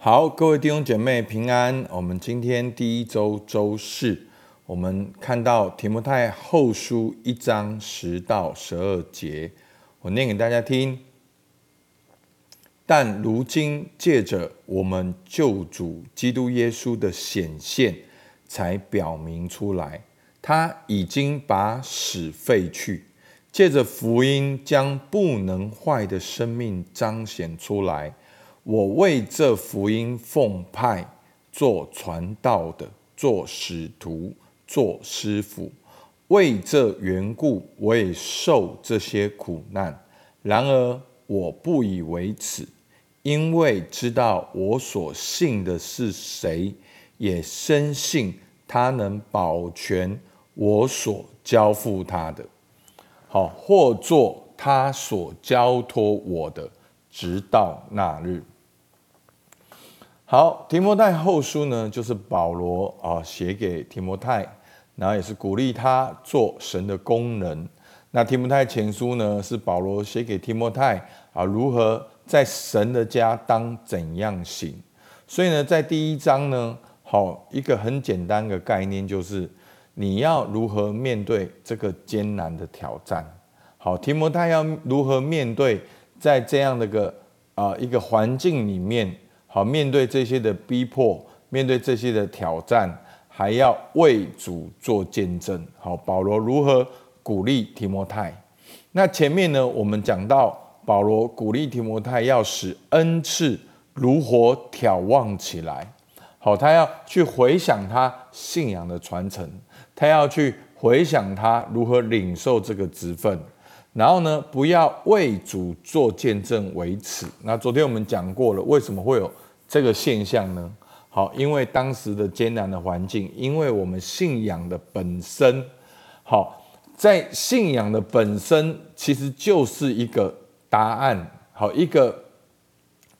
好，各位弟兄姐妹平安。我们今天第一周周四，我们看到提摩太后书一章十到十二节，我念给大家听。但如今借着我们救主基督耶稣的显现，才表明出来，他已经把死废去，借着福音将不能坏的生命彰显出来。我为这福音奉派做传道的，做使徒，做师傅，为这缘故，我也受这些苦难。然而我不以为耻。因为知道我所信的是谁，也深信他能保全我所交付他的，好，或做他所交托我的，直到那日。好，提摩太后书呢，就是保罗啊写给提摩太，然后也是鼓励他做神的工人。那提摩太前书呢，是保罗写给提摩太啊如何。在神的家当怎样行？所以呢，在第一章呢，好一个很简单的概念，就是你要如何面对这个艰难的挑战。好，提摩太要如何面对在这样的个啊、一个环境里面，好面对这些的逼迫，面对这些的挑战，还要为主做见证。好，保罗如何鼓励提摩太？那前面呢，我们讲到。保罗鼓励提摩太要使恩赐如火挑旺起来，好，他要去回想他信仰的传承，他要去回想他如何领受这个职分，然后呢，不要为主做见证为耻。那昨天我们讲过了，为什么会有这个现象呢？好，因为当时的艰难的环境，因为我们信仰的本身，好，在信仰的本身其实就是一个。答案好，一个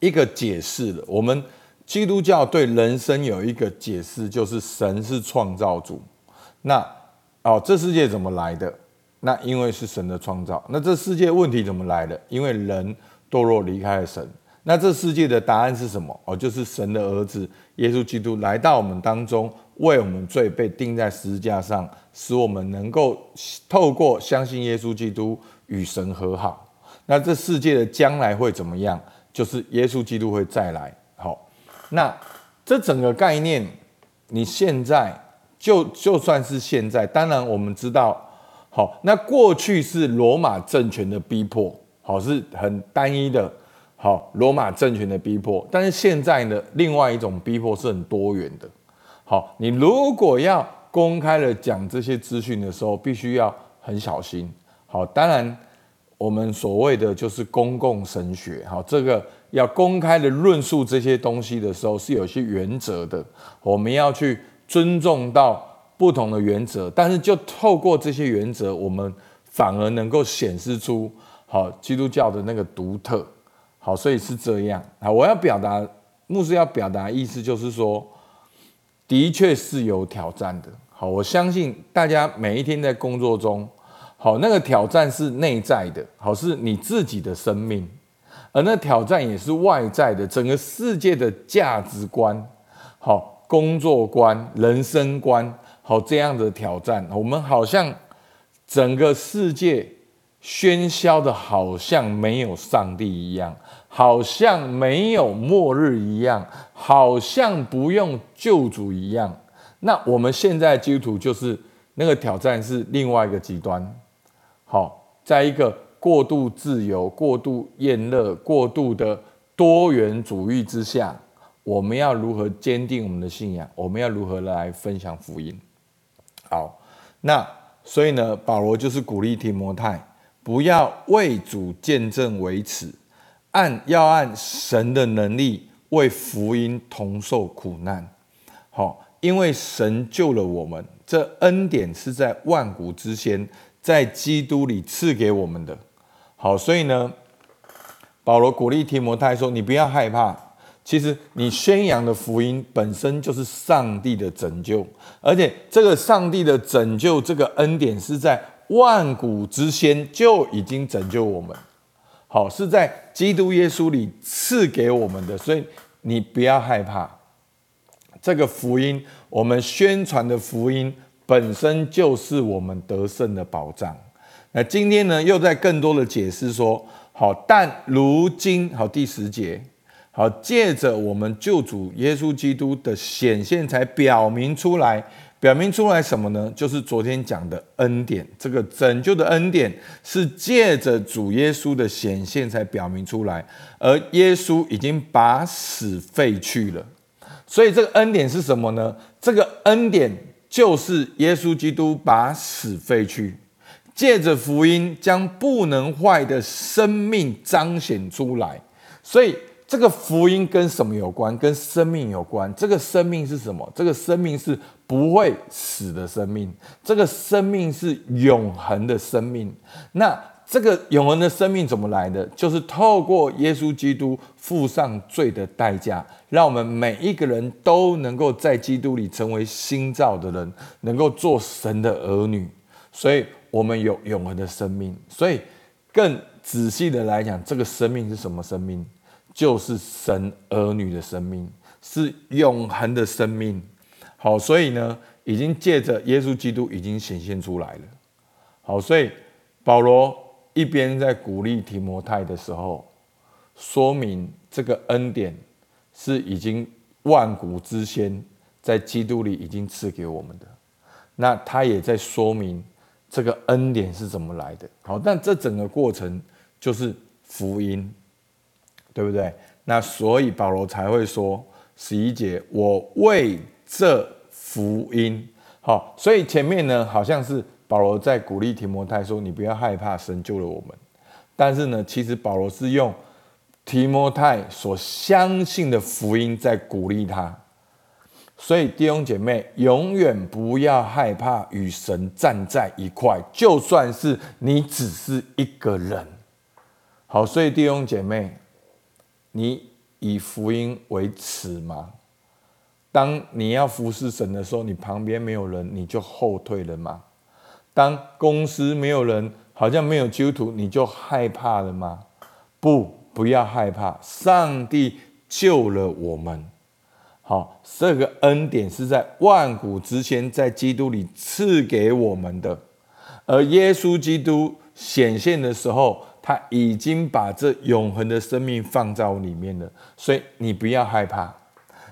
一个解释的。我们基督教对人生有一个解释，就是神是创造主。那哦，这世界怎么来的？那因为是神的创造。那这世界问题怎么来的？因为人堕落离开了神。那这世界的答案是什么？哦，就是神的儿子耶稣基督来到我们当中，为我们罪被钉在十字架上，使我们能够透过相信耶稣基督与神和好。那这世界的将来会怎么样？就是耶稣基督会再来。好，那这整个概念，你现在就就算是现在，当然我们知道，好，那过去是罗马政权的逼迫，好，是很单一的，好，罗马政权的逼迫。但是现在呢，另外一种逼迫是很多元的。好，你如果要公开的讲这些资讯的时候，必须要很小心。好，当然。我们所谓的就是公共神学，好，这个要公开的论述这些东西的时候，是有些原则的。我们要去尊重到不同的原则，但是就透过这些原则，我们反而能够显示出好基督教的那个独特。好，所以是这样啊。我要表达，牧师要表达意思就是说，的确是有挑战的。好，我相信大家每一天在工作中。好，那个挑战是内在的，好，是你自己的生命，而那挑战也是外在的，整个世界的价值观，好，工作观、人生观，好，这样的挑战，我们好像整个世界喧嚣的，好像没有上帝一样，好像没有末日一样，好像不用救主一样。那我们现在基督徒就是那个挑战是另外一个极端。好，在一个过度自由、过度厌乐、过度的多元主义之下，我们要如何坚定我们的信仰？我们要如何来分享福音？好，那所以呢，保罗就是鼓励提摩太，不要为主见证为耻，按要按神的能力为福音同受苦难。好，因为神救了我们，这恩典是在万古之先。在基督里赐给我们的，好，所以呢，保罗鼓励提摩太说：“你不要害怕，其实你宣扬的福音本身就是上帝的拯救，而且这个上帝的拯救，这个恩典是在万古之先就已经拯救我们，好，是在基督耶稣里赐给我们的，所以你不要害怕，这个福音，我们宣传的福音本身就是我们得胜的保障。那今天呢，又在更多的解释说，好，但如今好第十节，好借着我们救主耶稣基督的显现，才表明出来。表明出来什么呢？就是昨天讲的恩典，这个拯救的恩典是借着主耶稣的显现才表明出来，而耶稣已经把死废去了，所以这个恩典是什么呢？这个恩典就是耶稣基督把死废去，借着福音将不能坏的生命彰显出来，所以。这个福音跟什么有关？跟生命有关。这个生命是什么？这个生命是不会死的生命。这个生命是永恒的生命。那这个永恒的生命怎么来的？就是透过耶稣基督付上罪的代价，让我们每一个人都能够在基督里成为新造的人，能够做神的儿女。所以我们有永恒的生命。所以更仔细的来讲，这个生命是什么生命？就是神儿女的生命，是永恒的生命。好，所以呢，已经借着耶稣基督已经显现出来了。好，所以保罗一边在鼓励提摩太的时候，说明这个恩典是已经万古之先在基督里已经赐给我们的。那他也在说明这个恩典是怎么来的。好，但这整个过程就是福音。对不对？那所以保罗才会说十一节，我为这福音。好，所以前面呢，好像是保罗在鼓励提摩太说：“你不要害怕，神救了我们。”但是呢，其实保罗是用提摩太所相信的福音在鼓励他。所以弟兄姐妹，永远不要害怕与神站在一块，就算是你只是一个人。好，所以弟兄姐妹。你以福音为耻吗？当你要服侍神的时候，你旁边没有人，你就后退了吗？当公司没有人，好像没有基督徒，你就害怕了吗？不，不要害怕，上帝救了我们。好，这个恩典是在万古之前，在基督里赐给我们的，而耶稣基督显现的时候。他已经把这永恒的生命放在我里面了，所以你不要害怕，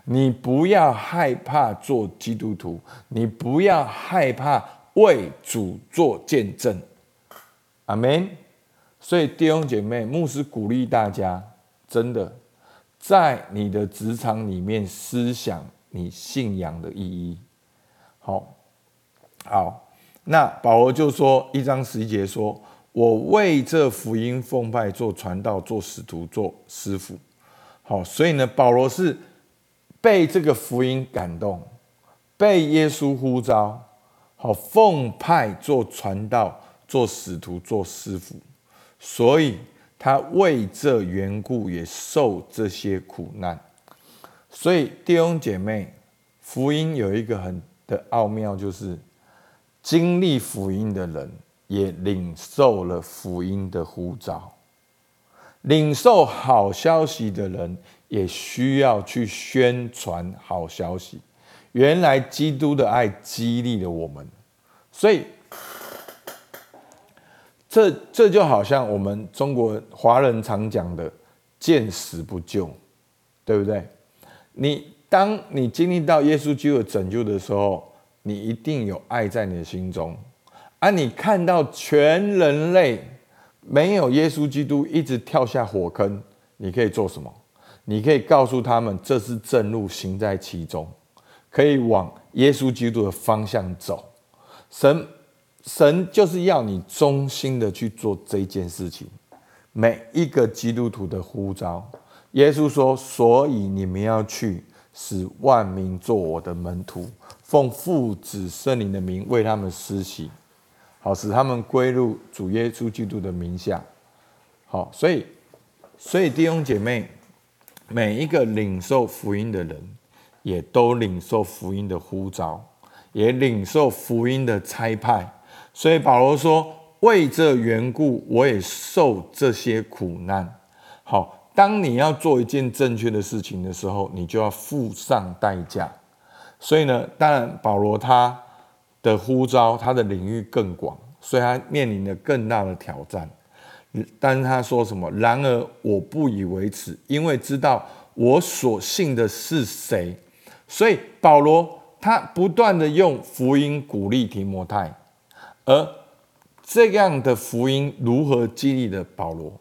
你不要害怕做基督徒，你不要害怕为主做见证，阿门。所以弟兄姐妹，牧师鼓励大家，真的在你的职场里面思想你信仰的意义。好，好，那保罗就说一章十一节说。我为这福音奉派做传道、做使徒、做师傅。好，所以呢，保罗是被这个福音感动，被耶稣呼召，好奉派做传道、做使徒、做师傅。所以他为这缘故也受这些苦难。所以弟兄姐妹，福音有一个很的奥妙，就是经历福音的人。也领受了福音的呼召，领受好消息的人也需要去宣传好消息。原来基督的爱激励了我们，所以这这就好像我们中国华人常讲的“见死不救”，对不对？你当你经历到耶稣基督的拯救的时候，你一定有爱在你的心中。啊、你看到全人类没有耶稣基督，一直跳下火坑，你可以做什么？你可以告诉他们，这是正路，行在其中，可以往耶稣基督的方向走。神，神就是要你忠心的去做这件事情。每一个基督徒的呼召，耶稣说：“所以你们要去，使万民做我的门徒，奉父子圣灵的名为他们施洗。”好，使他们归入主耶稣基督的名下。好，所以，所以弟兄姐妹，每一个领受福音的人，也都领受福音的呼召，也领受福音的差派。所以保罗说：“为这缘故，我也受这些苦难。”好，当你要做一件正确的事情的时候，你就要付上代价。所以呢，当然保罗他的呼召，他的领域更广，所以他面临了更大的挑战。但是他说什么？然而我不以为耻，因为知道我所信的是谁。所以保罗他不断的用福音鼓励提摩太，而这样的福音如何激励的保罗？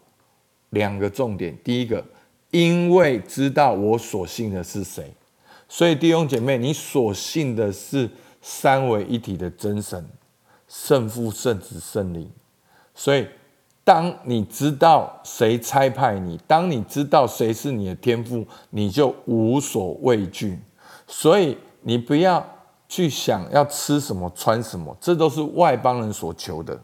两个重点，第一个，因为知道我所信的是谁，所以弟兄姐妹，你所信的是三位一体的真神，圣父、圣子、圣灵。所以，当你知道谁差派你，当你知道谁是你的天赋，你就无所畏惧。所以，你不要去想要吃什么、穿什么，这都是外邦人所求的。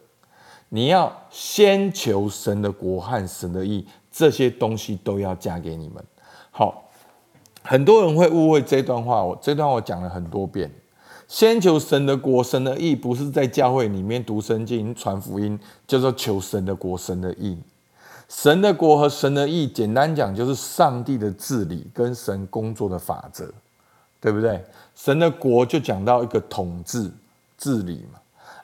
你要先求神的国和神的义，这些东西都要加给你们。好，很多人会误会这段话，我这段我讲了很多遍。先求神的国、神的义，不是在教会里面读圣经、传福音，叫做求神的国、神的义。神的国和神的义，简单讲就是上帝的治理跟神工作的法则，对不对？神的国就讲到一个统治、治理嘛，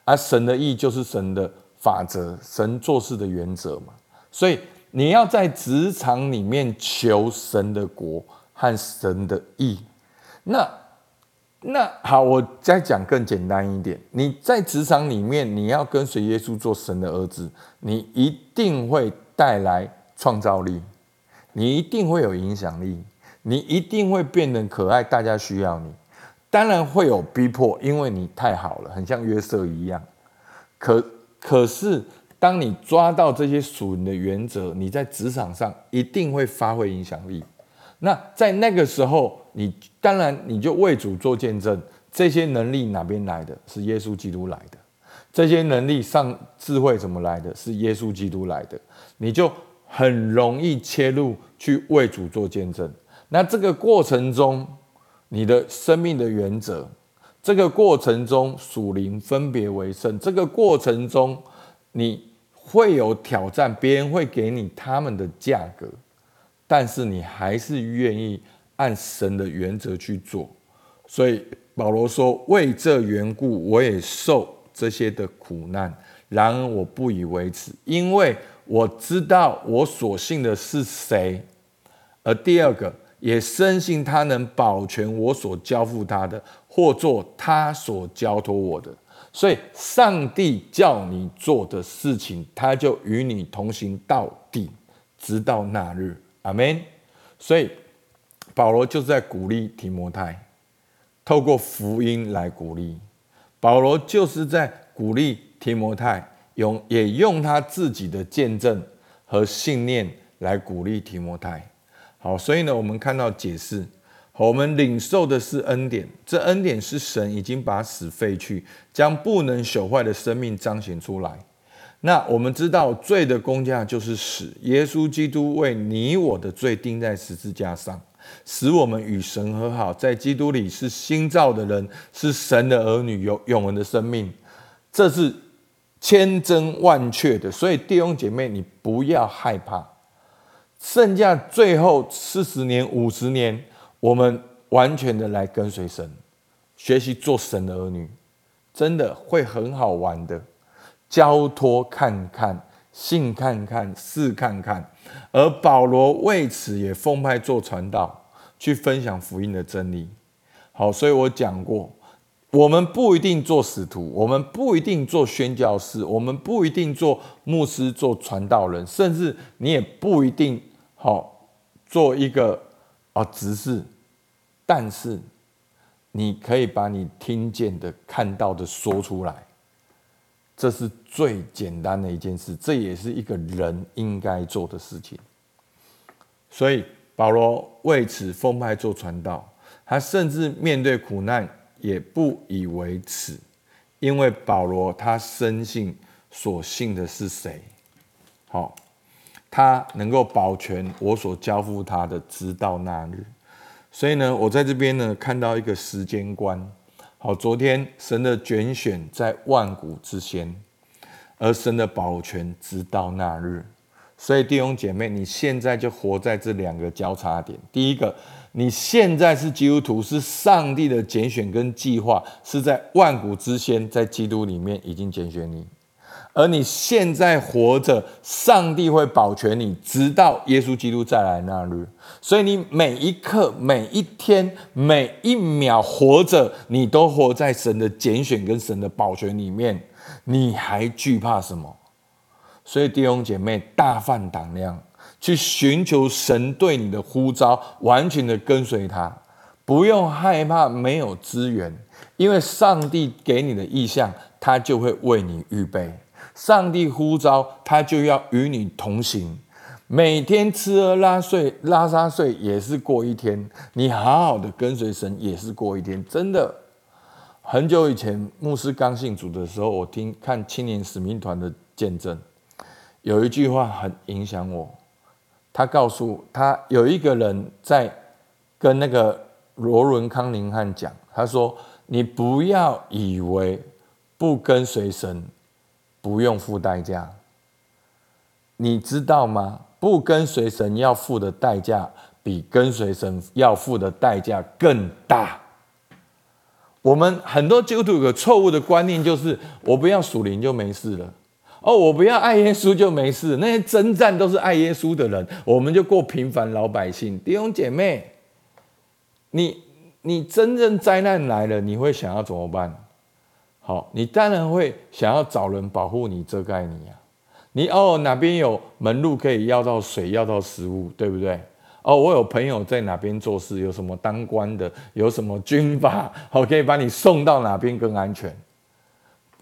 而神的义就是神的。法则，神做事的原则嘛，所以你要在职场里面求神的国和神的义。那那好，我再讲更简单一点。你在职场里面，你要跟随耶稣做神的儿子，你一定会带来创造力，你一定会有影响力，你一定会变得可爱，大家需要你。当然会有逼迫，因为你太好了，很像约瑟一样。可可是，当你抓到这些属灵的原则，你在职场上一定会发挥影响力。那在那个时候，你当然你就为主做见证。这些能力哪边来的？是耶稣基督来的。这些能力上智慧怎么来的？是耶稣基督来的。你就很容易切入去为主做见证。那这个过程中，你的生命的原则。这个过程中，属灵分别为圣。这个过程中，你会有挑战，别人会给你他们的价格，但是你还是愿意按神的原则去做。所以保罗说：“为这缘故，我也受这些的苦难，然而我不以为耻，因为我知道我所信的是谁。”而第二个。也深信他能保全我所交付他的，或做他所交托我的。所以，上帝叫你做的事情，他就与你同行到底，直到那日。阿门。所以，保罗就是在鼓励提摩太，透过福音来鼓励。保罗就是在鼓励提摩太，用也用他自己的见证和信念来鼓励提摩太。好，所以呢，我们看到解释，我们领受的是恩典，这恩典是神已经把死废去，将不能朽坏的生命彰显出来。那我们知道罪的工价就是死，耶稣基督为你我的罪钉在十字架上，使我们与神和好，在基督里是新造的人，是神的儿女，有永恒的生命，这是千真万确的。所以弟兄姐妹，你不要害怕。剩下最后四十年、五十年，我们完全的来跟随神，学习做神的儿女，真的会很好玩的。交托看看，信看看，试看看。而保罗为此也奉派做传道，去分享福音的真理。好，所以我讲过，我们不一定做使徒，我们不一定做宣教士，我们不一定做牧师、做传道人，甚至你也不一定。好，做一个啊执事，但是你可以把你听见的、看到的说出来，这是最简单的一件事，这也是一个人应该做的事情。所以保罗为此奉派做传道，他甚至面对苦难也不以为耻，因为保罗他深信所信的是谁。好。他能够保全我所交付他的，直到那日。所以呢，我在这边呢看到一个时间观。好，昨天神的拣选在万古之先，而神的保全直到那日。所以弟兄姐妹，你现在就活在这两个交叉点。第一个，你现在是基督徒，是上帝的拣选跟计划，是在万古之先，在基督里面已经拣选你。而你现在活着，上帝会保全你，直到耶稣基督再来那日。所以你每一刻、每一天、每一秒活着，你都活在神的拣选跟神的保全里面。你还惧怕什么？所以弟兄姐妹，大放胆量去寻求神对你的呼召，完全的跟随他，不用害怕没有资源，因为上帝给你的意向，他就会为你预备。上帝呼召他，就要与你同行。每天吃喝拉睡拉撒睡也是过一天，你好好的跟随神也是过一天。真的，很久以前牧师刚信主的时候，我听看青年使命团的见证，有一句话很影响我。他告诉他有一个人在跟那个罗伦康宁汉讲，他说：“你不要以为不跟随神。”不用付代价，你知道吗？不跟随神要付的代价，比跟随神要付的代价更大。我们很多基督徒有个错误的观念，就是我不要属灵就没事了。哦，我不要爱耶稣就没事。那些征战都是爱耶稣的人，我们就过平凡老百姓。弟兄姐妹，你你真正灾难来了，你会想要怎么办？好，你当然会想要找人保护你、遮盖你啊。你哦，哪边有门路可以要到水、要到食物，对不对？哦，我有朋友在哪边做事，有什么当官的，有什么军阀，好，可以把你送到哪边更安全。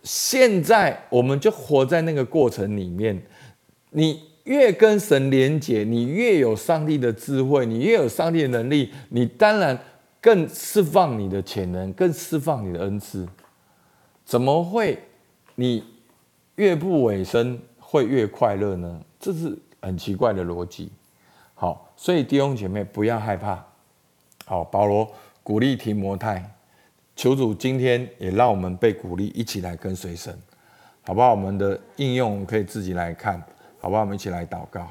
现在我们就活在那个过程里面。你越跟神连结，你越有上帝的智慧，你越有上帝的能力，你当然更释放你的潜能，更释放你的恩赐。怎么会？你越不委身会越快乐呢？这是很奇怪的逻辑。好，所以弟兄姐妹不要害怕。好，保罗鼓励提摩太，求主今天也让我们被鼓励，一起来跟随神，好不好？我们的应用可以自己来看，好不好？我们一起来祷告。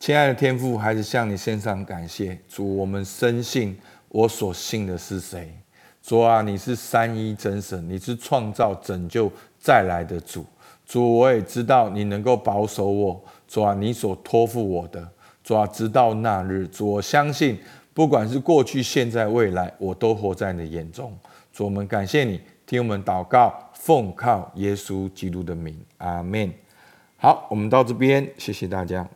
亲爱的天父，还是向你献上感谢。主，我们深信我所信的是谁？主啊，你是三一真神，你是创造、拯救、再来的主。主，我也知道你能够保守我。主啊，你所托付我的，主啊，直到那日。主，我相信，不管是过去、现在、未来，我都活在你的眼中。主，我们感谢你，听我们祷告，奉靠耶稣基督的名，阿门。好，我们到这边，谢谢大家。